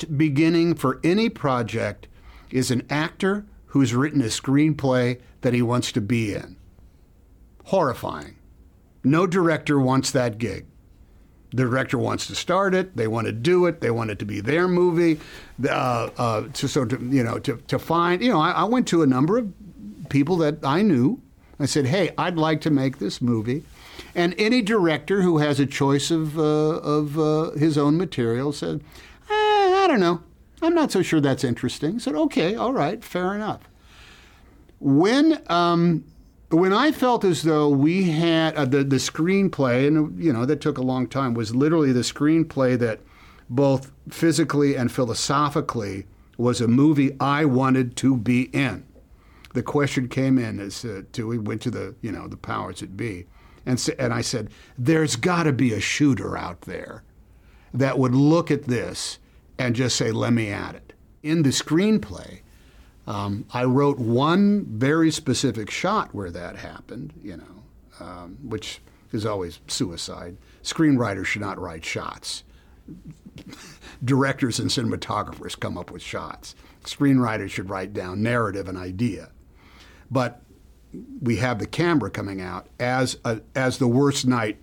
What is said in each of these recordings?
worst beginning for any project is an actor who's written a screenplay that he wants to be in. Horrifying. No director wants that gig. The director wants to start it. They want to do it. They want it to be their movie. Uh, uh, so, so to, you know, to, to find, you know, I, I went to a number of people that I knew. I said, hey, I'd like to make this movie. And any director who has a choice of, uh, of uh, his own material said, don't know. I'm not so sure that's interesting. I said, okay, all right, fair enough. When um, when I felt as though we had uh, the the screenplay, and you know that took a long time, was literally the screenplay that both physically and philosophically was a movie I wanted to be in. The question came in as uh, to we went to the you know the powers that be, and and I said, "There's got to be a shooter out there that would look at this and just say, let me at it." In the screenplay, um, I wrote one very specific shot where that happened, you know, um, which is always suicide. Screenwriters should not write shots. Directors and cinematographers come up with shots. Screenwriters should write down narrative and idea. But we have the camera coming out as a, as the worst night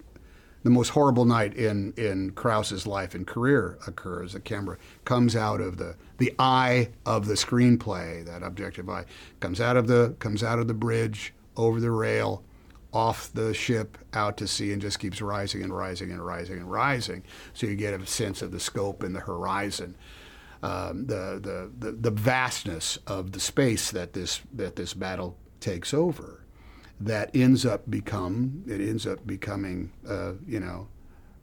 the most horrible night in in Krause's life and career occurs. The camera comes out of the the eye of the screenplay. That objective eye comes out of the comes out of the bridge over the rail, off the ship out to sea, and just keeps rising and rising and rising and rising. So you get a sense of the scope and the horizon. Um, the, the, the the vastness of the space that this that this battle takes over that ends up become it ends up becoming uh, you know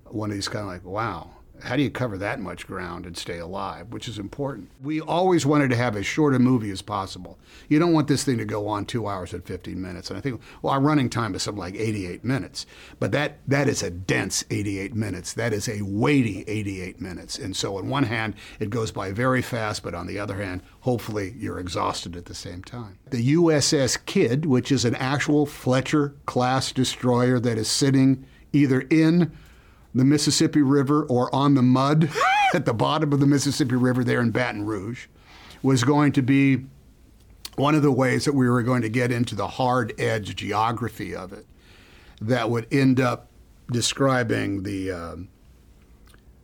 one of these kind of like wow how do you cover that much ground and stay alive, which is important. We always wanted to have as short a movie as possible. You don't want this thing to go on two hours and 15 minutes. And I think, well, our running time is something like 88 minutes. But that, that is a dense 88 minutes. That is a weighty 88 minutes. And so, on one hand, it goes by very fast, but on the other hand, hopefully you're exhausted at the same time. The USS Kidd, which is an actual Fletcher class destroyer that is sitting either in the Mississippi River or on the mud at the bottom of the Mississippi River there in Baton Rouge was going to be one of the ways that we were going to get into the hard edge geography of it that would end up describing the um,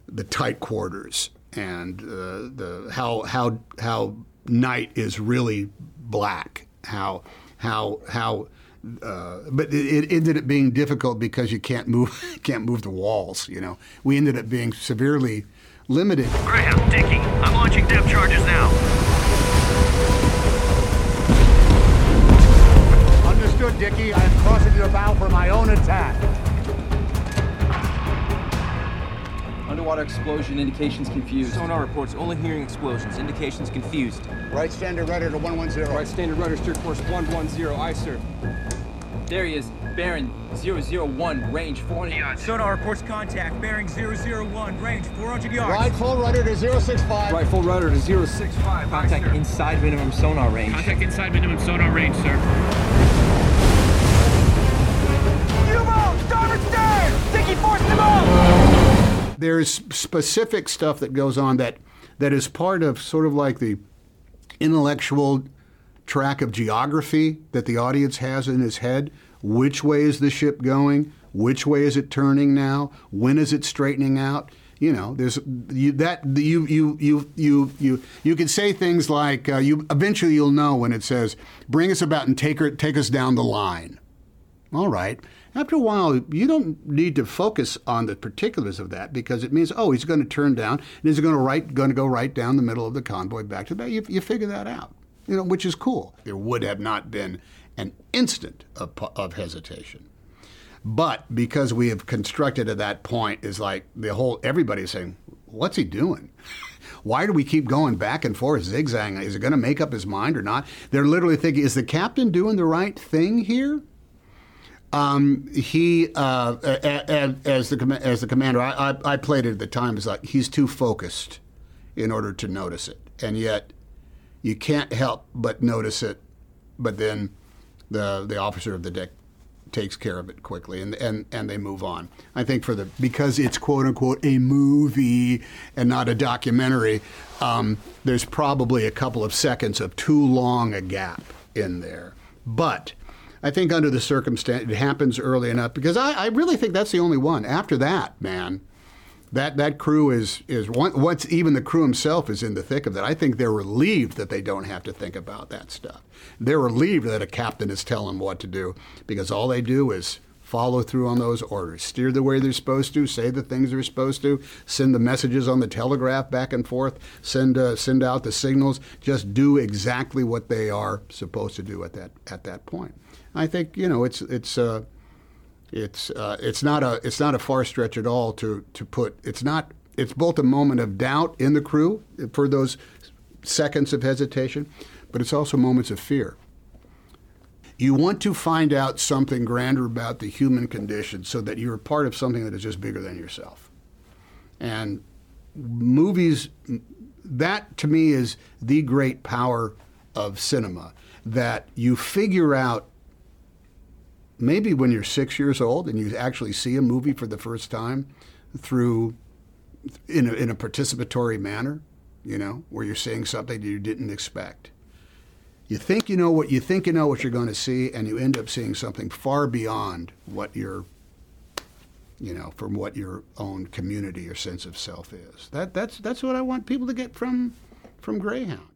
the tight quarters and uh, the how how how night is really black how how how uh, but it, it, ended up being difficult because you can't move can't move the walls. You know, we ended up being severely limited. Greyhound, Dickie, I'm launching depth charges now. Understood, Dickie. I am crossing your bow for my own attack. Underwater explosion indications confused. Sonar reports only hearing explosions. Indications confused. Right standard rudder to 110. Right standard rudder steer course 110. Aye, sir. There he is. Bearing 001, range 400 uh, yards. Sonar reports contact. Bearing 001, range 400 yards. Right full rudder to 065. Right full rudder to 065. Contact Aye, inside minimum sonar range. Contact inside minimum sonar range, sir. U-boat! Starboard stern! Dickie forced him out! There's specific stuff that goes on that that is part of sort of like the intellectual track of geography that the audience has in his head. Which way is the ship going? Which way is it turning now? When is it straightening out? You know, there's you, that you you you you you you can say things like uh, you eventually you'll know when it says bring us about and take her take us down the line. All right. After a while, you don't need to focus on the particulars of that because it means, oh, he's going to turn down and he's going to right, going to go right down the middle of the convoy back to back. You, you figure that out you know, which is cool. There would have not been an instant of, of hesitation. But because we have constructed at that point is like the whole everybody's saying, "What's he doing? Why do we keep going back and forth, zigzagging? Is it going to make up his mind or not?" They're literally thinking, "Is the captain doing the right thing here?" Um, he, uh, as the as the commander, I, I, I played it at the time as like he's too focused in order to notice it, and yet you can't help but notice it. But then the the officer of the deck takes care of it quickly and, and, and they move on. I think for the because it's quote unquote a movie and not a documentary, um, there's probably a couple of seconds of too long a gap in there. But I think under the circumstance, it happens early enough because I, I really think that's the only one. After that, man, that that crew is is once even the crew himself is in the thick of that. I think they're relieved that they don't have to think about that stuff. They're relieved that a captain is telling them what to do because all they do is follow through on those orders, steer the way they're supposed to, say the things they're supposed to, send the messages on the telegraph back and forth, send uh, send out the signals. Just do exactly what they are supposed to do at that at that point. I think you know it's it's. Uh, it's uh, it's not a it's not a far stretch at all to to put it's not it's both a moment of doubt in the crew for those seconds of hesitation, but it's also moments of fear. You want to find out something grander about the human condition so that you're part of something that is just bigger than yourself. And movies that to me is the great power of cinema that you figure out maybe when you're six years old and you actually see a movie for the first time through in a, in a participatory manner, you know, where you're seeing something you didn't expect. You think you know what you think you know what you're going to see, and you end up seeing something far beyond what your, you know, from what your own community or sense of self is. That that's that's what I want people to get from from Greyhound.